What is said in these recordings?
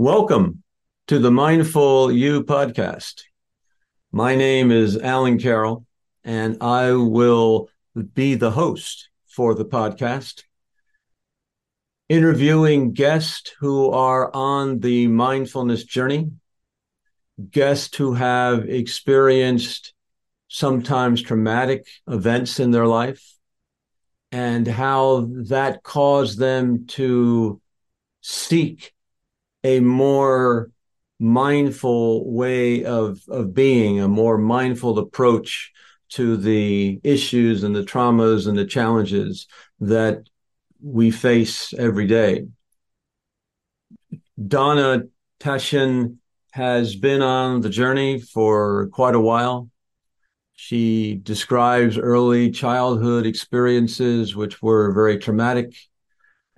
Welcome to the Mindful You podcast. My name is Alan Carroll, and I will be the host for the podcast, interviewing guests who are on the mindfulness journey, guests who have experienced sometimes traumatic events in their life, and how that caused them to seek a more mindful way of of being, a more mindful approach to the issues and the traumas and the challenges that we face every day. Donna Tashjian has been on the journey for quite a while. She describes early childhood experiences which were very traumatic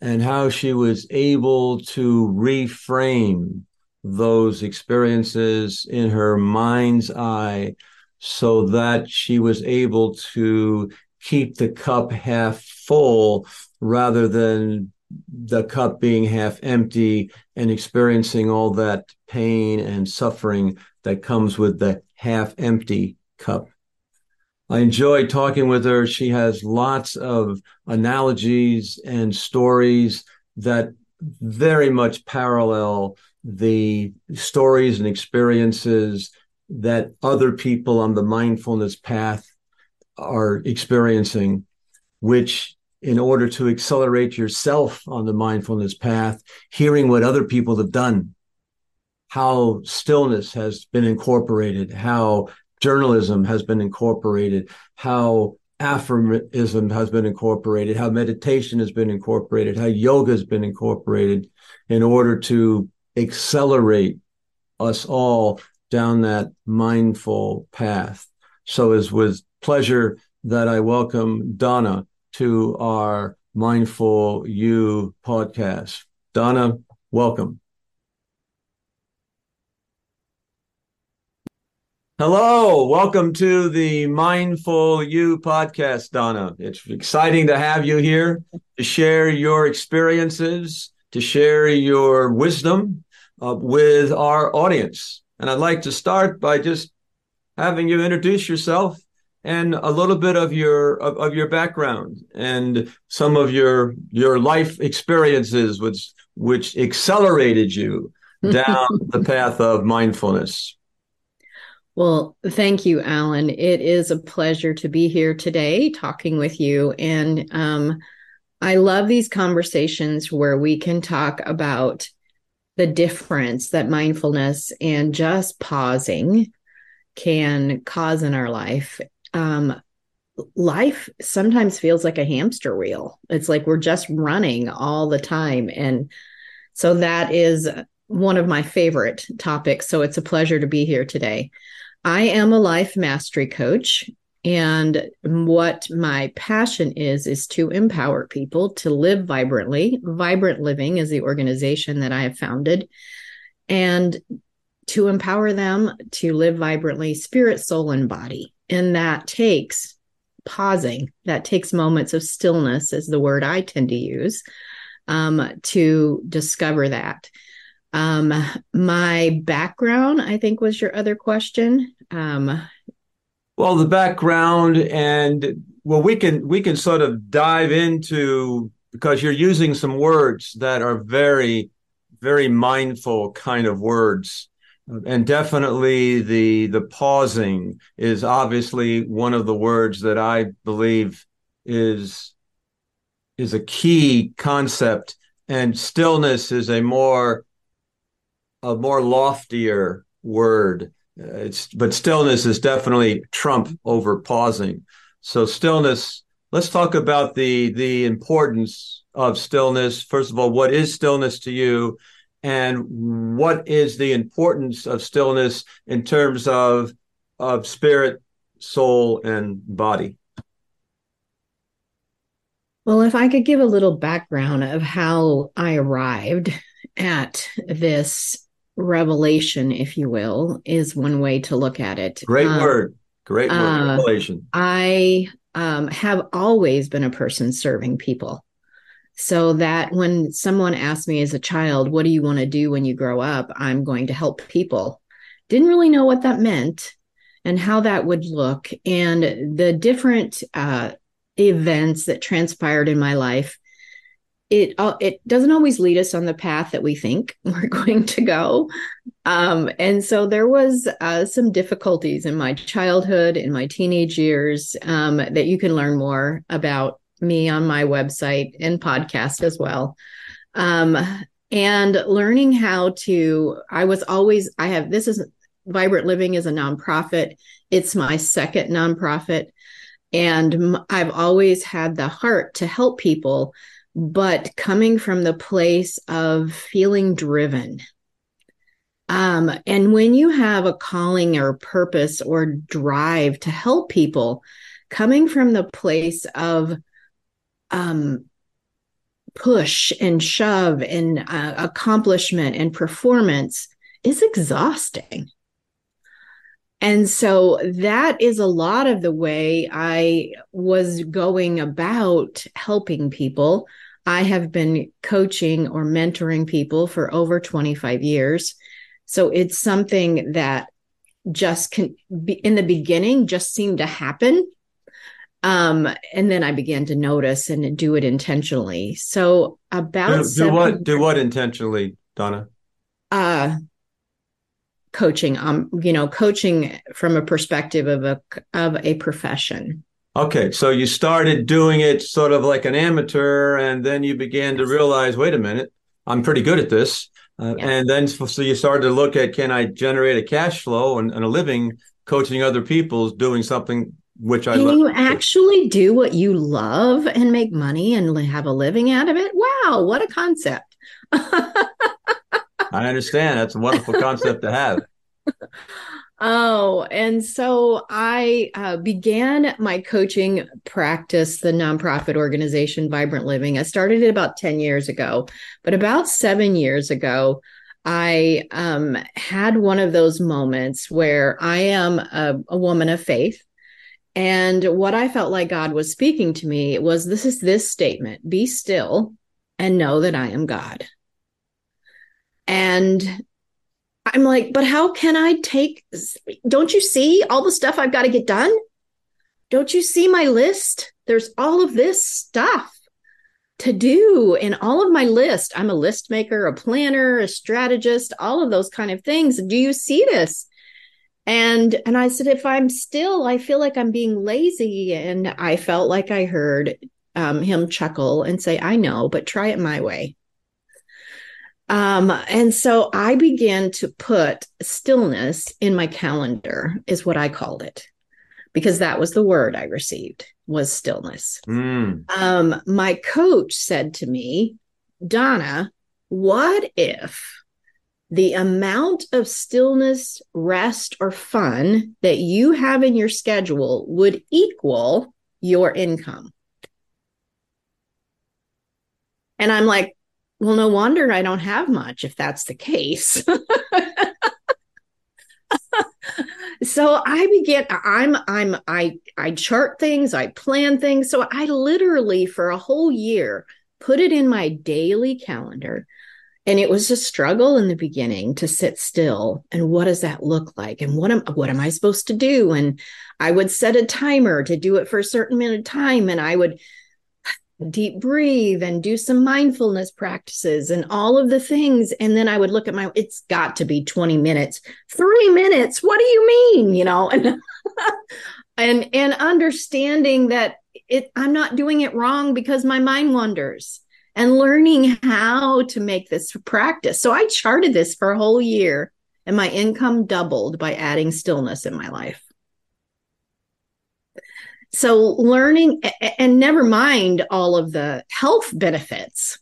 and how she was able to reframe those experiences in her mind's eye so that she was able to keep the cup half full rather than the cup being half empty and experiencing all that pain and suffering that comes with the half empty cup. I enjoy talking with her. She has lots of analogies and stories that very much parallel the stories and experiences that other people on the mindfulness path are experiencing, which in order to accelerate yourself on the mindfulness path, hearing what other people have done, how stillness has been incorporated, how journalism has been incorporated, how aphorism has been incorporated, how meditation has been incorporated, how yoga has been incorporated in order to accelerate us all down that mindful path. So it's with pleasure that I welcome Donna to our Mindful You podcast. Donna, welcome. Hello, welcome to the Mindful You podcast, Donna. It's exciting to have you here to share your experiences, to share your wisdom uh, with our audience. And I'd like to start by just having you introduce yourself and a little bit of your of, of your background and some of your your life experiences which which accelerated you down the path of mindfulness. Well, thank you, Alan. It is a pleasure to be here today talking with you. And um, I love these conversations where we can talk about the difference that mindfulness and just pausing can cause in our life. Um, life sometimes feels like a hamster wheel. It's like we're just running all the time. And so that is one of my favorite topics. So it's a pleasure to be here today. I am a life mastery coach. And what my passion is, is to empower people to live vibrantly. Vibrant Living is the organization that I have founded. And to empower them to live vibrantly, spirit, soul, and body. And that takes pausing, that takes moments of stillness, is the word I tend to use um, to discover that. Um, my background, I think, was your other question. Um, well, the background and well, we can we can sort of dive into because you're using some words that are very, very mindful kind of words. And definitely the the pausing is obviously one of the words that I believe is is a key concept and stillness is a more a more loftier word. Uh, it's but stillness is definitely trump over pausing. So stillness. Let's talk about the the importance of stillness. First of all, what is stillness to you, and what is the importance of stillness in terms of of spirit, soul, and body? Well, if I could give a little background of how I arrived at this revelation, if you will, is one way to look at it. Great um, word. Great word. Uh, revelation. I um, have always been a person serving people. So that when someone asked me as a child, what do you want to do when you grow up? I'm going to help people. Didn't really know what that meant and how that would look. And the different uh, events that transpired in my life it uh, it doesn't always lead us on the path that we think we're going to go. Um, and so there was uh, some difficulties in my childhood in my teenage years um, that you can learn more about me on my website and podcast as well. Um, and learning how to i was always i have this is vibrant living is a nonprofit. It's my second nonprofit. And I've always had the heart to help people, but coming from the place of feeling driven. Um, and when you have a calling or purpose or drive to help people, coming from the place of um, push and shove and uh, accomplishment and performance is exhausting. And so that is a lot of the way I was going about helping people. I have been coaching or mentoring people for over 25 years. So it's something that just can be in the beginning just seemed to happen. Um, and then I began to notice and do it intentionally. So about do, do what do what intentionally, Donna? Uh coaching um you know coaching from a perspective of a of a profession okay so you started doing it sort of like an amateur and then you began to realize wait a minute i'm pretty good at this uh, yeah. and then so you started to look at can i generate a cash flow and, and a living coaching other people's doing something which i can love. you actually do what you love and make money and have a living out of it wow what a concept I understand. That's a wonderful concept to have. Oh, and so I uh, began my coaching practice, the nonprofit organization Vibrant Living. I started it about 10 years ago, but about seven years ago, I um, had one of those moments where I am a, a woman of faith. And what I felt like God was speaking to me was this is this statement be still and know that I am God. And I'm like, but how can I take, don't you see all the stuff I've got to get done? Don't you see my list? There's all of this stuff to do in all of my list. I'm a list maker, a planner, a strategist, all of those kind of things. Do you see this? And and I said, if I'm still, I feel like I'm being lazy. And I felt like I heard um, him chuckle and say, I know, but try it my way. Um, and so I began to put stillness in my calendar, is what I called it, because that was the word I received was stillness. Mm. Um, my coach said to me, Donna, what if the amount of stillness, rest, or fun that you have in your schedule would equal your income? And I'm like, well, no wonder I don't have much if that's the case. so I begin I'm I'm I I chart things, I plan things. So I literally for a whole year put it in my daily calendar. And it was a struggle in the beginning to sit still and what does that look like and what am what am I supposed to do and I would set a timer to do it for a certain amount of time and I would deep breathe and do some mindfulness practices and all of the things. And then i would look at my it's got to be 20 minutes. 3 minutes? What do you mean? You know and and and understanding that it i'm not doing it wrong because my mind wanders and learning how to make this practice. So i charted this for a whole year and my income doubled by adding stillness in my life so learning and never mind all of the health benefits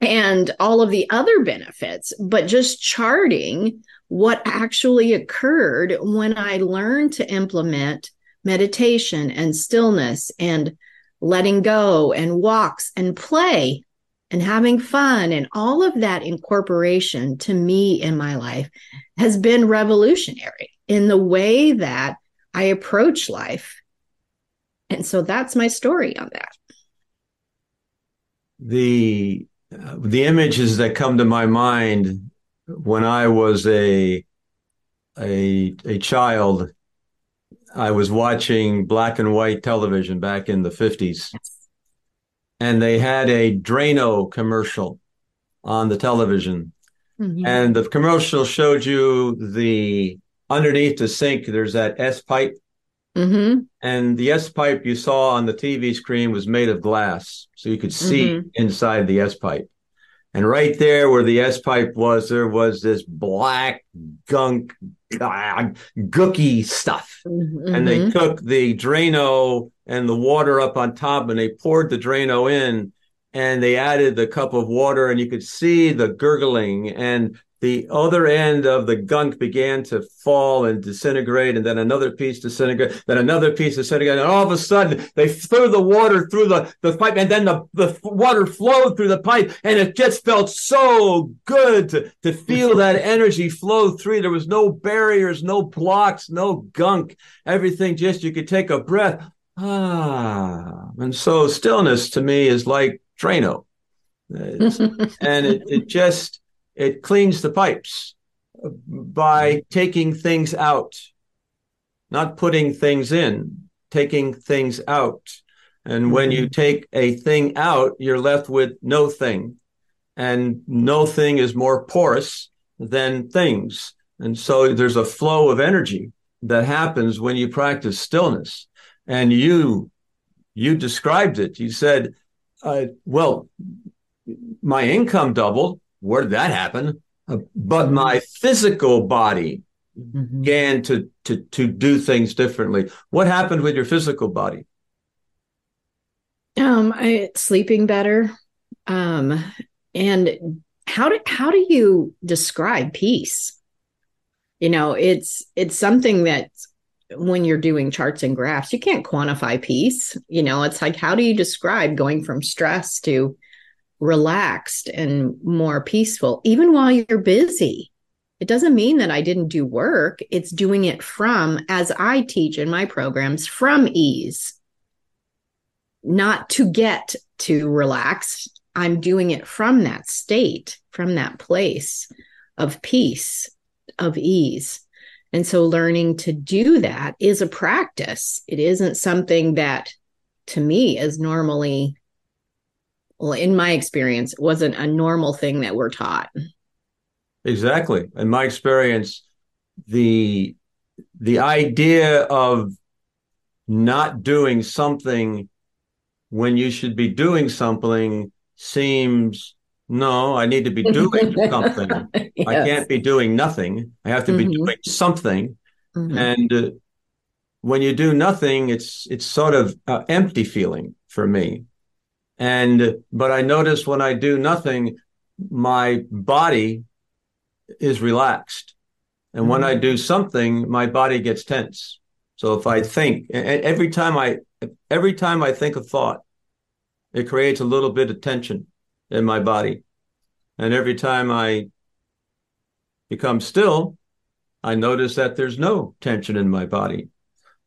and all of the other benefits, but just charting what actually occurred when I learned to implement meditation and stillness and letting go and walks and play and having fun and all of that incorporation to me in my life has been revolutionary in the way that I approach life. And so that's my story on that. The uh, the images that come to my mind when I was a a a child I was watching black and white television back in the 50s. And they had a Drano commercial on the television. Mm-hmm. And the commercial showed you the underneath the sink, there's that S pipe. Mm-hmm. And the S pipe you saw on the TV screen was made of glass. So you could see mm-hmm. inside the S pipe. And right there where the S pipe was, there was this black gunk, uh, gooky stuff. Mm-hmm. And they took the Drano and the water up on top and they poured the Drano in and they added the cup of water and you could see the gurgling and the other end of the gunk began to fall and disintegrate, and then another piece disintegrate, then another piece disintegrate, and all of a sudden they threw the water through the, the pipe, and then the, the water flowed through the pipe, and it just felt so good to, to feel that energy flow through. There was no barriers, no blocks, no gunk. Everything just you could take a breath. Ah, and so stillness to me is like Drano. and it, it just it cleans the pipes by taking things out, not putting things in, taking things out. And when you mm-hmm. take a thing out, you're left with no thing. And no thing is more porous than things. And so there's a flow of energy that happens when you practice stillness. And you, you described it. You said, uh, well, my income doubled where did that happen? Uh, but my physical body mm-hmm. began to, to, to do things differently. What happened with your physical body? Um, I sleeping better. Um, and how do how do you describe peace? You know, it's it's something that when you're doing charts and graphs, you can't quantify peace. You know, it's like how do you describe going from stress to relaxed and more peaceful, even while you're busy. It doesn't mean that I didn't do work. It's doing it from, as I teach in my programs, from ease, not to get to relax. I'm doing it from that state, from that place of peace, of ease. And so learning to do that is a practice. It isn't something that to me is normally well, in my experience, it wasn't a normal thing that we're taught. Exactly. In my experience, the the idea of not doing something when you should be doing something seems no, I need to be doing something. yes. I can't be doing nothing. I have to mm-hmm. be doing something. Mm-hmm. And uh, when you do nothing, it's it's sort of uh, empty feeling for me. And, but I notice when I do nothing, my body is relaxed. And when I mm-hmm. do something, my body gets tense. So if I think every time I, every time I think a thought, it creates a little bit of tension in my body. And every time I become still, I notice that there's no tension in my body.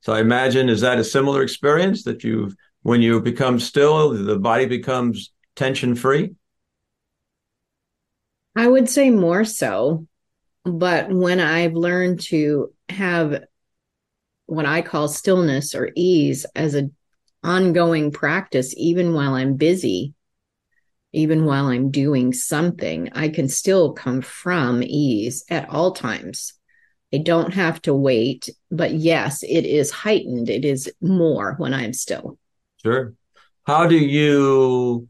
So I imagine, is that a similar experience that you've when you become still, the body becomes tension free? I would say more so. But when I've learned to have what I call stillness or ease as an ongoing practice, even while I'm busy, even while I'm doing something, I can still come from ease at all times. I don't have to wait, but yes, it is heightened. It is more when I'm still. Sure. How do you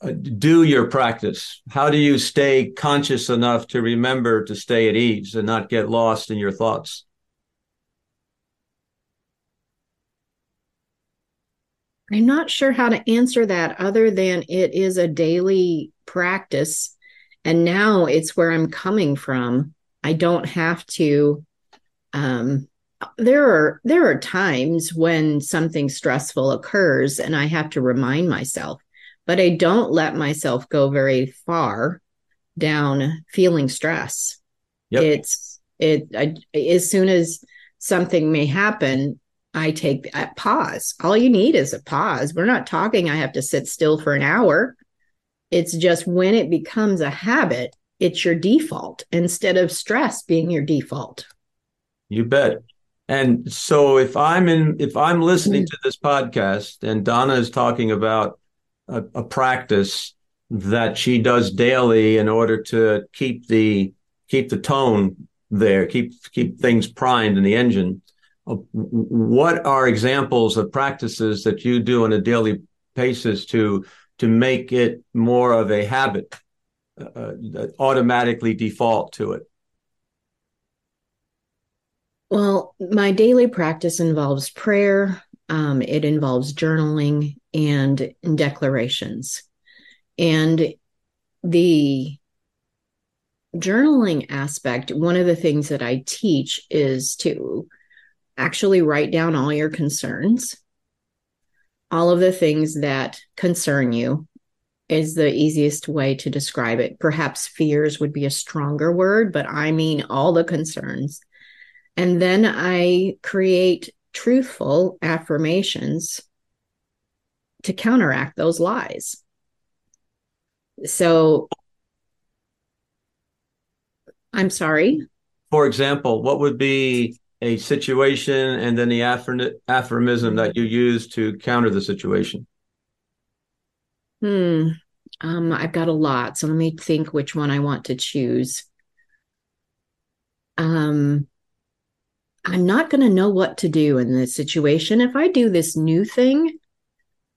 uh, do your practice? How do you stay conscious enough to remember to stay at ease and not get lost in your thoughts? I'm not sure how to answer that other than it is a daily practice. And now it's where I'm coming from. I don't have to um, there are there are times when something stressful occurs and I have to remind myself, but I don't let myself go very far down feeling stress. Yep. It's it I, as soon as something may happen, I take a pause. All you need is a pause. We're not talking I have to sit still for an hour. It's just when it becomes a habit, it's your default instead of stress being your default. You bet. And so if I'm in, if I'm listening to this podcast and Donna is talking about a, a practice that she does daily in order to keep the keep the tone there, keep keep things primed in the engine. Uh, what are examples of practices that you do on a daily basis to to make it more of a habit, uh, uh automatically default to it? Well, my daily practice involves prayer, um, it involves journaling and declarations. And the journaling aspect, one of the things that I teach is to actually write down all your concerns, all of the things that concern you is the easiest way to describe it. Perhaps fears would be a stronger word, but I mean all the concerns and then I create truthful affirmations to counteract those lies. So I'm sorry. For example, what would be a situation and then the affirm- affirmism that you use to counter the situation? Hmm. Um, I've got a lot, so let me think which one I want to choose. Um, I'm not going to know what to do in this situation. If I do this new thing,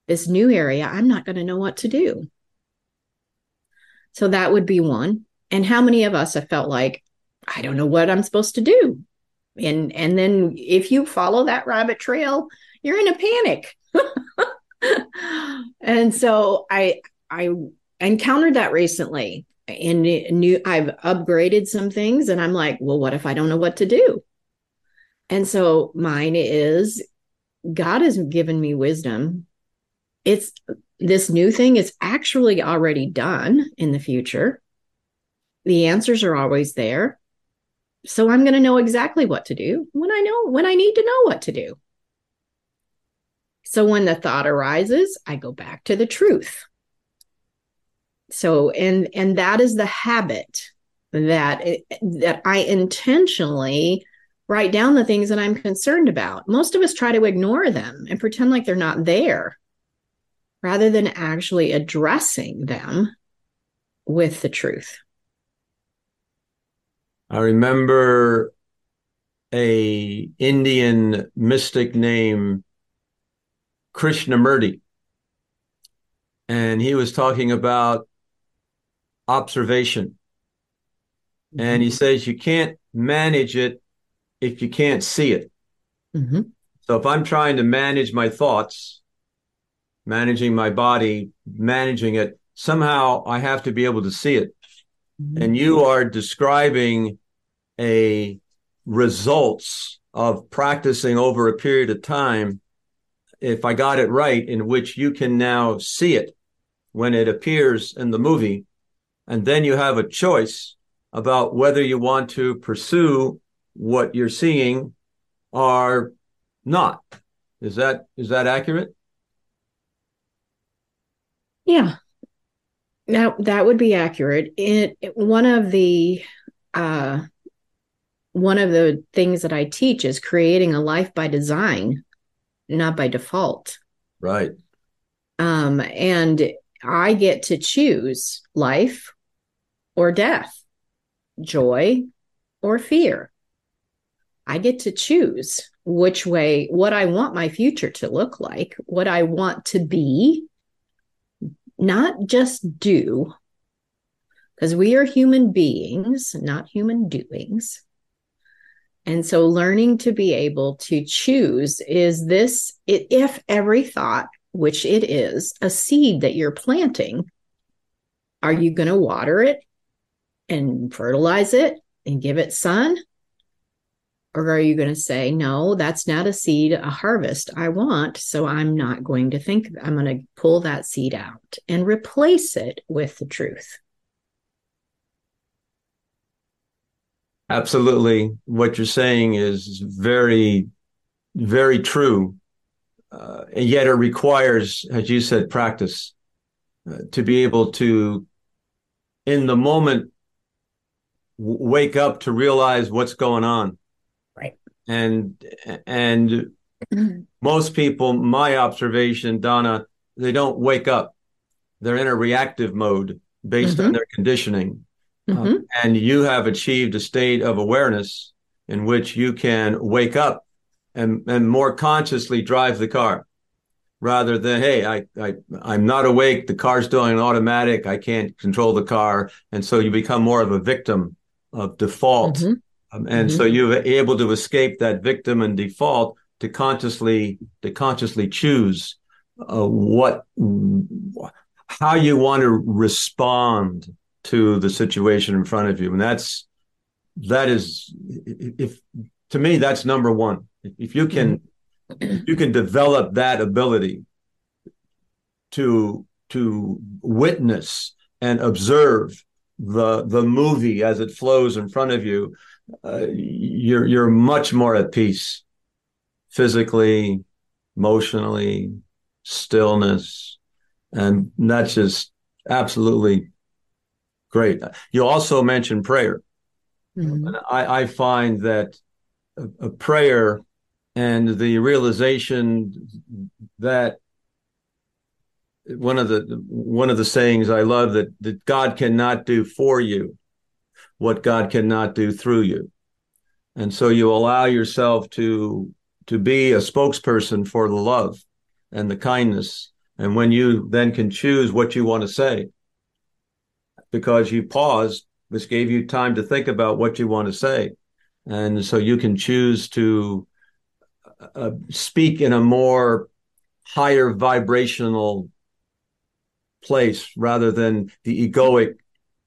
this new area, I'm not going to know what to do. So that would be one. And how many of us have felt like, I don't know what I'm supposed to do? And and then if you follow that rabbit trail, you're in a panic. and so I I encountered that recently and new I've upgraded some things and I'm like, well, what if I don't know what to do? And so mine is God has given me wisdom. It's this new thing is actually already done in the future. The answers are always there. So I'm going to know exactly what to do when I know when I need to know what to do. So when the thought arises, I go back to the truth. So and and that is the habit that that I intentionally write down the things that I'm concerned about. Most of us try to ignore them and pretend like they're not there rather than actually addressing them with the truth. I remember a Indian mystic named Krishnamurti and he was talking about observation. And he mm-hmm. says you can't manage it if you can't see it. Mm-hmm. So if I'm trying to manage my thoughts, managing my body, managing it, somehow I have to be able to see it. Mm-hmm. And you are describing a results of practicing over a period of time, if I got it right, in which you can now see it when it appears in the movie. And then you have a choice about whether you want to pursue what you're seeing are not. Is that is that accurate? Yeah. Now that would be accurate. It, it one of the uh one of the things that I teach is creating a life by design, not by default. Right. Um and I get to choose life or death, joy or fear. I get to choose which way, what I want my future to look like, what I want to be, not just do, because we are human beings, not human doings. And so learning to be able to choose is this, if every thought, which it is, a seed that you're planting, are you going to water it and fertilize it and give it sun? Or are you going to say, no, that's not a seed, a harvest I want. So I'm not going to think, I'm going to pull that seed out and replace it with the truth. Absolutely. What you're saying is very, very true. Uh, and yet it requires, as you said, practice uh, to be able to, in the moment, w- wake up to realize what's going on. And, and most people, my observation, Donna, they don't wake up. They're in a reactive mode based mm-hmm. on their conditioning. Um, mm-hmm. And you have achieved a state of awareness in which you can wake up and, and more consciously drive the car rather than, hey, I, I, I'm not awake. The car's doing automatic. I can't control the car. And so you become more of a victim of default. Mm-hmm. Um, and mm-hmm. so you're able to escape that victim and default to consciously, to consciously choose uh, what, how you want to respond to the situation in front of you and that's that is if to me that's number one if you can if you can develop that ability to to witness and observe the the movie as it flows in front of you uh, you're you're much more at peace physically emotionally stillness and that's just absolutely Great. You also mentioned prayer. Mm-hmm. I, I, find that a, a prayer and the realization that one of the one of the sayings I love that that God cannot do for you what God cannot do through you. And so you allow yourself to to be a spokesperson for the love and the kindness. And when you then can choose what you want to say, because you paused, which gave you time to think about what you want to say. And so you can choose to uh, speak in a more higher vibrational place rather than the egoic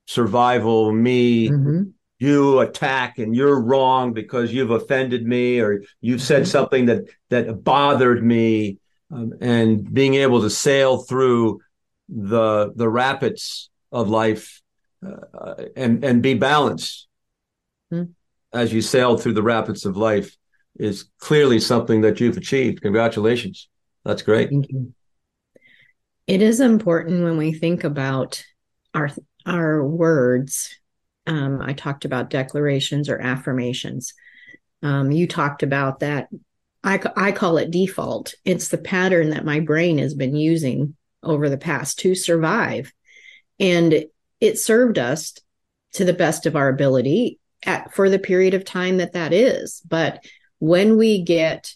survival me mm-hmm. you attack and you're wrong because you've offended me or you've said mm-hmm. something that that bothered me um, and being able to sail through the the rapids of life uh, and and be balanced hmm. as you sail through the rapids of life is clearly something that you've achieved. Congratulations. That's great. Thank you. It is important when we think about our our words. Um, I talked about declarations or affirmations. Um, you talked about that. I, I call it default. It's the pattern that my brain has been using over the past to survive. And it served us to the best of our ability at for the period of time that that is but when we get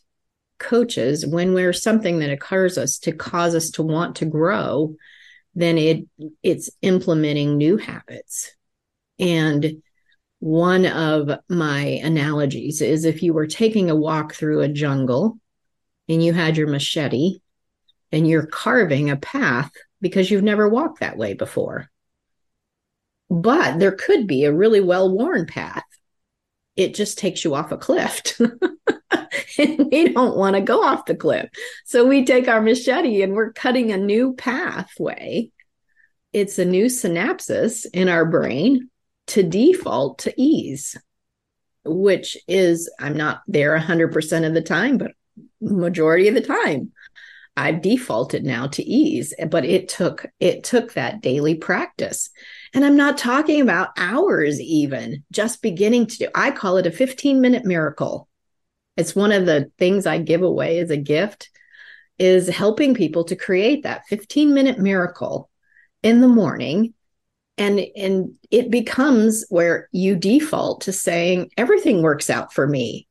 coaches when we're something that occurs us to cause us to want to grow then it it's implementing new habits and one of my analogies is if you were taking a walk through a jungle and you had your machete and you're carving a path because you've never walked that way before but there could be a really well worn path. It just takes you off a cliff. and we don't want to go off the cliff. So we take our machete and we're cutting a new pathway. It's a new synapses in our brain to default to ease, which is, I'm not there 100% of the time, but majority of the time. I've defaulted now to ease, but it took it took that daily practice. And I'm not talking about hours, even just beginning to do. I call it a 15 minute miracle. It's one of the things I give away as a gift is helping people to create that 15 minute miracle in the morning. And, and it becomes where you default to saying everything works out for me.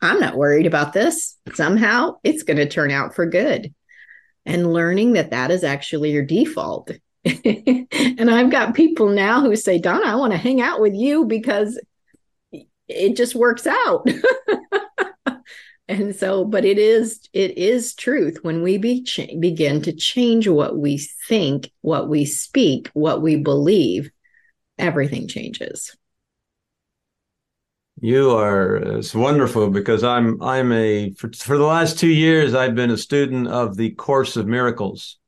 I'm not worried about this. Somehow it's going to turn out for good. And learning that that is actually your default and I've got people now who say, Donna, I want to hang out with you because it just works out. and so, but it is, it is truth when we be ch- begin to change what we think, what we speak, what we believe, everything changes. You are it's wonderful because I'm I'm a for, for the last two years I've been a student of the Course of Miracles,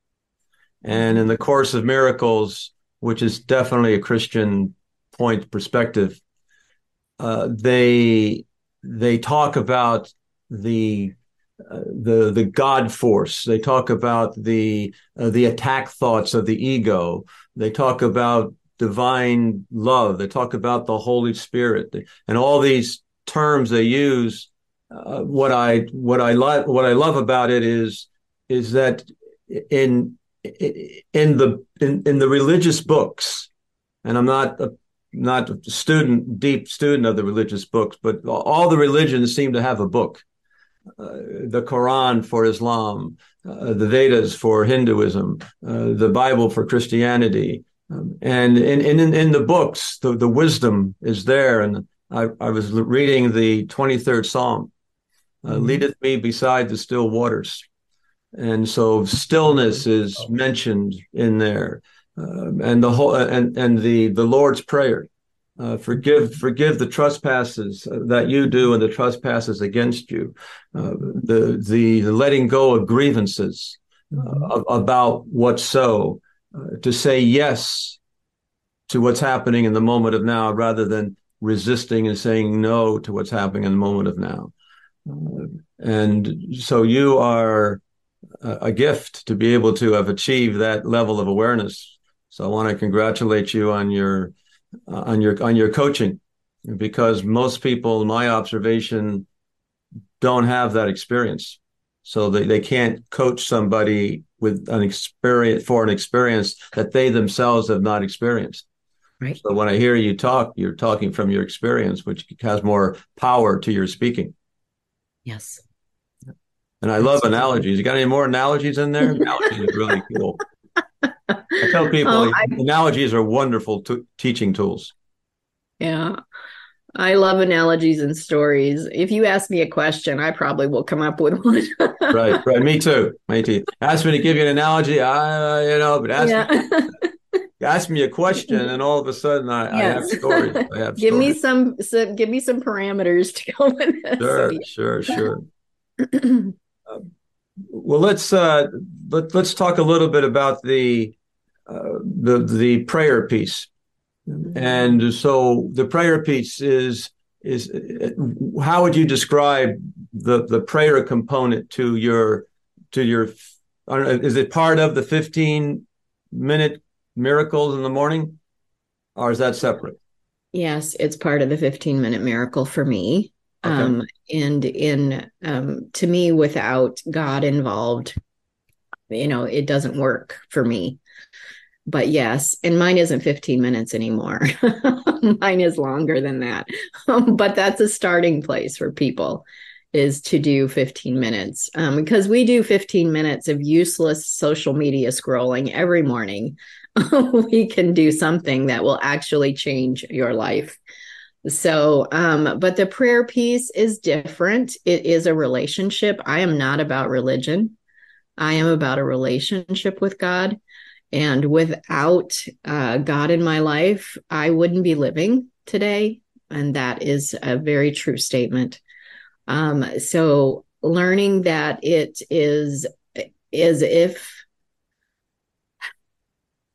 and in the Course of Miracles, which is definitely a Christian point perspective, uh, they they talk about the uh, the the God force. They talk about the uh, the attack thoughts of the ego. They talk about divine love. They talk about the Holy Spirit and all these terms they use. Uh, what I what I like what I love about it is is that in in the in, in the religious books, and I'm not a, not a student deep student of the religious books, but all the religions seem to have a book. Uh, the Quran for Islam, uh, the Vedas for Hinduism, uh, the Bible for Christianity, um, and in, in, in the books, the, the wisdom is there. And I, I was reading the 23rd Psalm, uh, mm-hmm. leadeth me beside the still waters. And so stillness is mentioned in there. Um, and the whole, and, and the, the Lord's prayer, uh, forgive, forgive the trespasses that you do and the trespasses against you. Uh, the, the, letting go of grievances, uh, about what's so, uh, to say yes to what's happening in the moment of now rather than resisting and saying no to what's happening in the moment of now. Uh, and so you are a gift to be able to have achieved that level of awareness. So I want to congratulate you on your uh, on your on your coaching because most people, my observation, don't have that experience. So they, they can't coach somebody with an experience for an experience that they themselves have not experienced. Right. So when I hear you talk, you're talking from your experience, which has more power to your speaking. Yes. And I love analogies. You got any more analogies in there? analogies are really cool. I tell oh, people oh, I, analogies are wonderful t- teaching tools. Yeah. I love analogies and stories. If you ask me a question, I probably will come up with one. right, right. Me too. Me too. Ask me to give you an analogy, I, you know, but ask yeah. me, ask me a question, and all of a sudden, I, yes. I have stories. I have give stories. me some, some, give me some parameters to go with this. Sure, sure, sure. well, let's uh, let, let's talk a little bit about the uh, the the prayer piece. Mm-hmm. And so the prayer piece is is how would you describe the the prayer component to your to your is it part of the 15 minute miracles in the morning? Or is that separate? Yes it's part of the 15 minute miracle for me okay. um and in um to me without god involved you know it doesn't work for me but yes, and mine isn't 15 minutes anymore. mine is longer than that. but that's a starting place for people is to do 15 minutes um, because we do 15 minutes of useless social media scrolling every morning. we can do something that will actually change your life. So, um, but the prayer piece is different. It is a relationship. I am not about religion. I am about a relationship with God. And without uh, God in my life, I wouldn't be living today. And that is a very true statement. Um, so learning that it is as if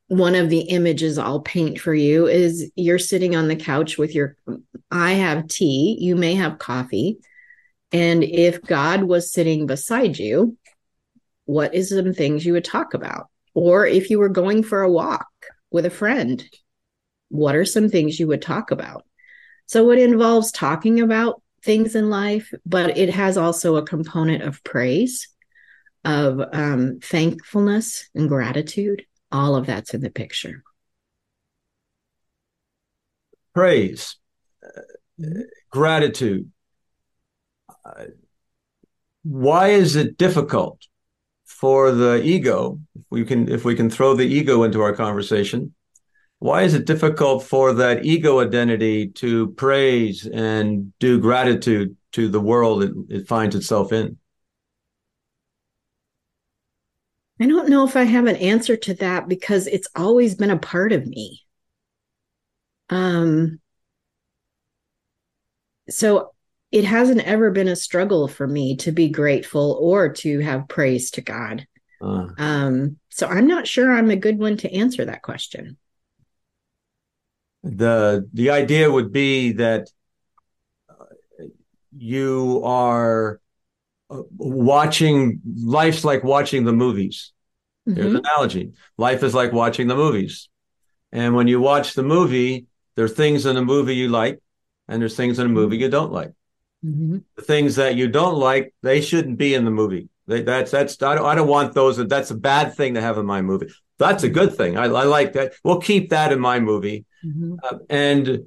one of the images I'll paint for you is you're sitting on the couch with your, I have tea, you may have coffee. And if God was sitting beside you, what is some things you would talk about? Or if you were going for a walk with a friend, what are some things you would talk about? So it involves talking about things in life, but it has also a component of praise, of um, thankfulness and gratitude. All of that's in the picture. Praise, uh, gratitude. Uh, why is it difficult for the ego, if we can if we can throw the ego into our conversation, why is it difficult for that ego identity to praise and do gratitude to the world it, it finds itself in? I don't know if I have an answer to that because it's always been a part of me. Um, so it hasn't ever been a struggle for me to be grateful or to have praise to God. Uh, um, so I'm not sure I'm a good one to answer that question. The the idea would be that you are watching life's like watching the movies. Mm-hmm. There's an analogy. Life is like watching the movies. And when you watch the movie, there are things in the movie you like, and there's things in the movie you don't like. Mm-hmm. The things that you don't like, they shouldn't be in the movie. They, that's that's I don't, I don't want those. That's a bad thing to have in my movie. That's a good thing. I, I like that. We'll keep that in my movie. Mm-hmm. Uh, and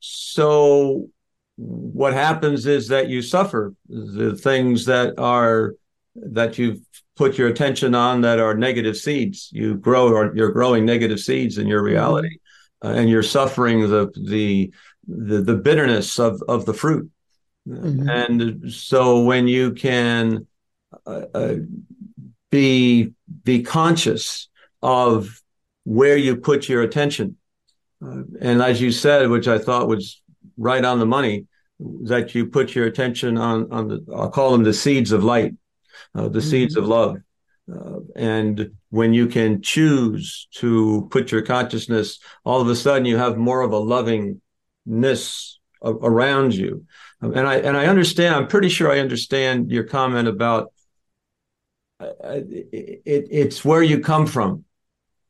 so what happens is that you suffer the things that are that you've put your attention on that are negative seeds. You grow or you're growing negative seeds in your mm-hmm. reality, uh, and you're suffering the the the, the bitterness of of the fruit. Mm-hmm. And so when you can uh, uh, be be conscious of where you put your attention, uh, and as you said, which I thought was right on the money, that you put your attention on on the I'll call them the seeds of light, uh, the mm-hmm. seeds of love. Uh, and when you can choose to put your consciousness, all of a sudden you have more of a lovingness around you and I and I understand. I'm pretty sure I understand your comment about uh, it, it, It's where you come from,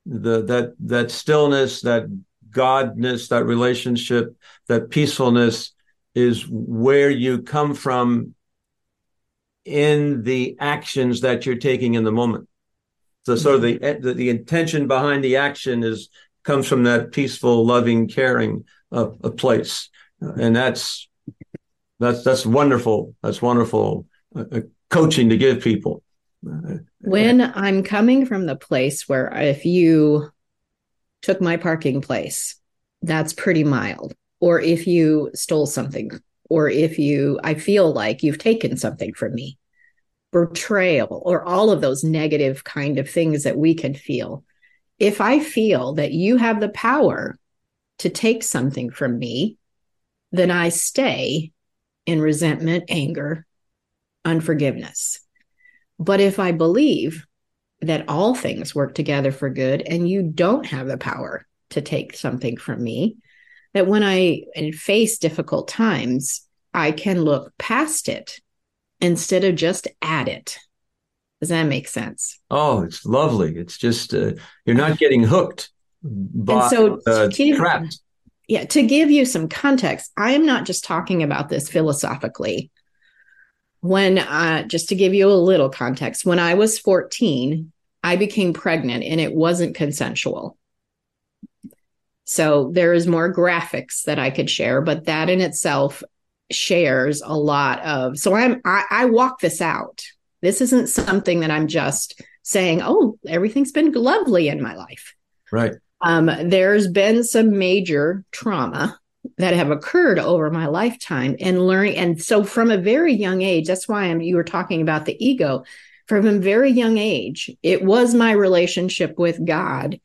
the that that stillness, that godness, that relationship, that peacefulness is where you come from in the actions that you're taking in the moment. So sort of the, the, the intention behind the action is comes from that peaceful, loving, caring uh, place, and that's that's that's wonderful. That's wonderful uh, uh, coaching to give people. When I'm coming from the place where if you took my parking place, that's pretty mild. Or if you stole something, or if you, I feel like you've taken something from me, betrayal, or all of those negative kind of things that we can feel. If I feel that you have the power to take something from me, then I stay in resentment, anger, unforgiveness. But if I believe that all things work together for good and you don't have the power to take something from me, that when I face difficult times, I can look past it instead of just at it. Does that make sense? Oh, it's lovely. It's just uh, you're not getting hooked, but and so uh, trapped yeah, to give you some context, I am not just talking about this philosophically. When, uh, just to give you a little context, when I was 14, I became pregnant and it wasn't consensual. So there is more graphics that I could share, but that in itself shares a lot of. So I'm I, I walk this out. This isn't something that I'm just saying, oh, everything's been lovely in my life. Right. Um, there's been some major trauma that have occurred over my lifetime and learning. And so from a very young age, that's why I'm, you were talking about the ego. From a very young age, it was my relationship with God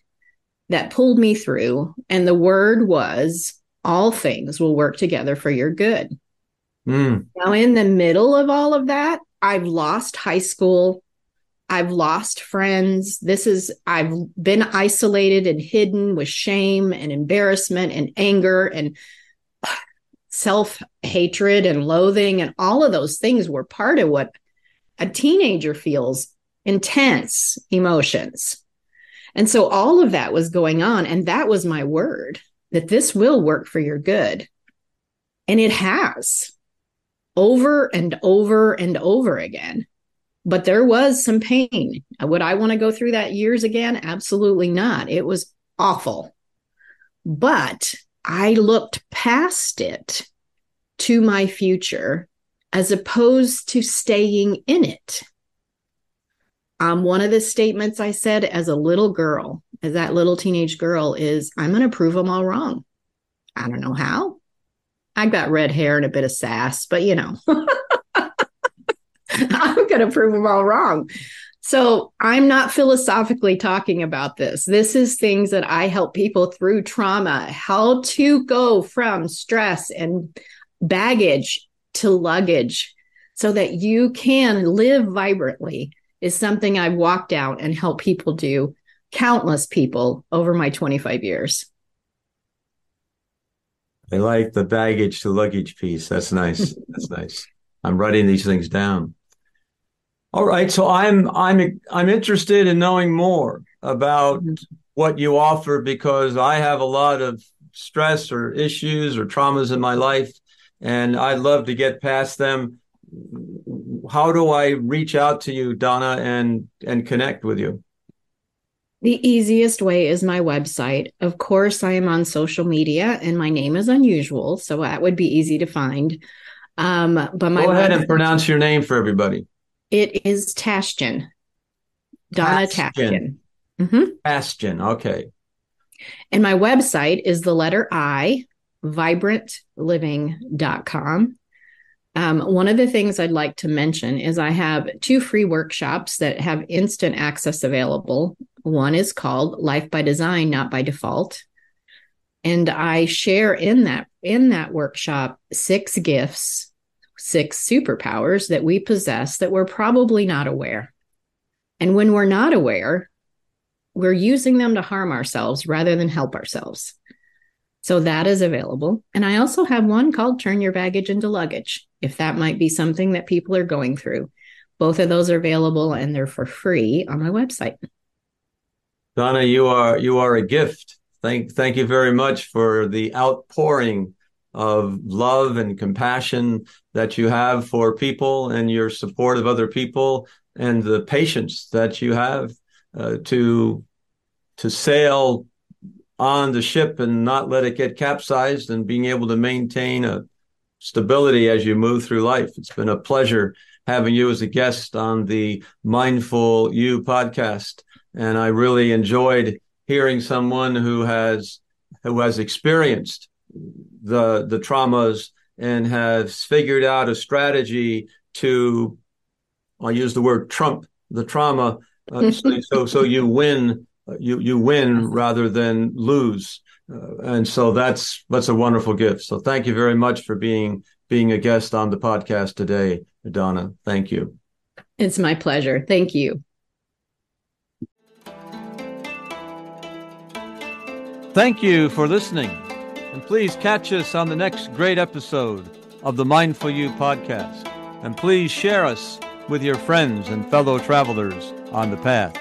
that pulled me through. And the word was, all things will work together for your good. Mm. Now, in the middle of all of that, I've lost high school I've lost friends. This is, I've been isolated and hidden with shame and embarrassment and anger and self hatred and loathing. And all of those things were part of what a teenager feels intense emotions. And so all of that was going on. And that was my word that this will work for your good. And it has over and over and over again but there was some pain. Would I want to go through that years again? Absolutely not. It was awful. But I looked past it to my future as opposed to staying in it. Um, one of the statements I said as a little girl, as that little teenage girl, is I'm going to prove them all wrong. I don't know how. I got red hair and a bit of sass, but you know. I'm going to prove them all wrong. So I'm not philosophically talking about this. This is things that I help people through trauma, how to go from stress and baggage to luggage so that you can live vibrantly is something I've walked out and helped people do, countless people over my 25 years. I like the baggage to luggage piece. That's nice. That's nice. I'm writing these things down. All right, so I'm I'm I'm interested in knowing more about mm-hmm. what you offer because I have a lot of stress or issues or traumas in my life and I'd love to get past them. How do I reach out to you, Donna, and and connect with you? The easiest way is my website. Of course, I am on social media and my name is unusual, so that would be easy to find. Um, but my Go ahead website, and pronounce your name for everybody. It is Tashjian. Donna Tashjian. Mm-hmm. okay. And my website is the letter I, vibrantliving.com. Um, one of the things I'd like to mention is I have two free workshops that have instant access available. One is called Life by Design, Not by Default. And I share in that in that workshop six gifts, six superpowers that we possess that we're probably not aware. And when we're not aware, we're using them to harm ourselves rather than help ourselves. So that is available. And I also have one called Turn Your Baggage into Luggage, if that might be something that people are going through. Both of those are available and they're for free on my website. Donna, you are you are a gift. Thank thank you very much for the outpouring of love and compassion that you have for people and your support of other people and the patience that you have uh, to to sail on the ship and not let it get capsized and being able to maintain a stability as you move through life. It's been a pleasure having you as a guest on the Mindful You podcast. And I really enjoyed hearing someone who has who has experienced the the traumas and has figured out a strategy to I'll use the word trump the trauma uh, so, so so you win you you win rather than lose. Uh, and so that's that's a wonderful gift. So thank you very much for being being a guest on the podcast today, Donna. Thank you. It's my pleasure. Thank you. Thank you for listening. And please catch us on the next great episode of the Mindful You podcast. And please share us with your friends and fellow travelers on the path.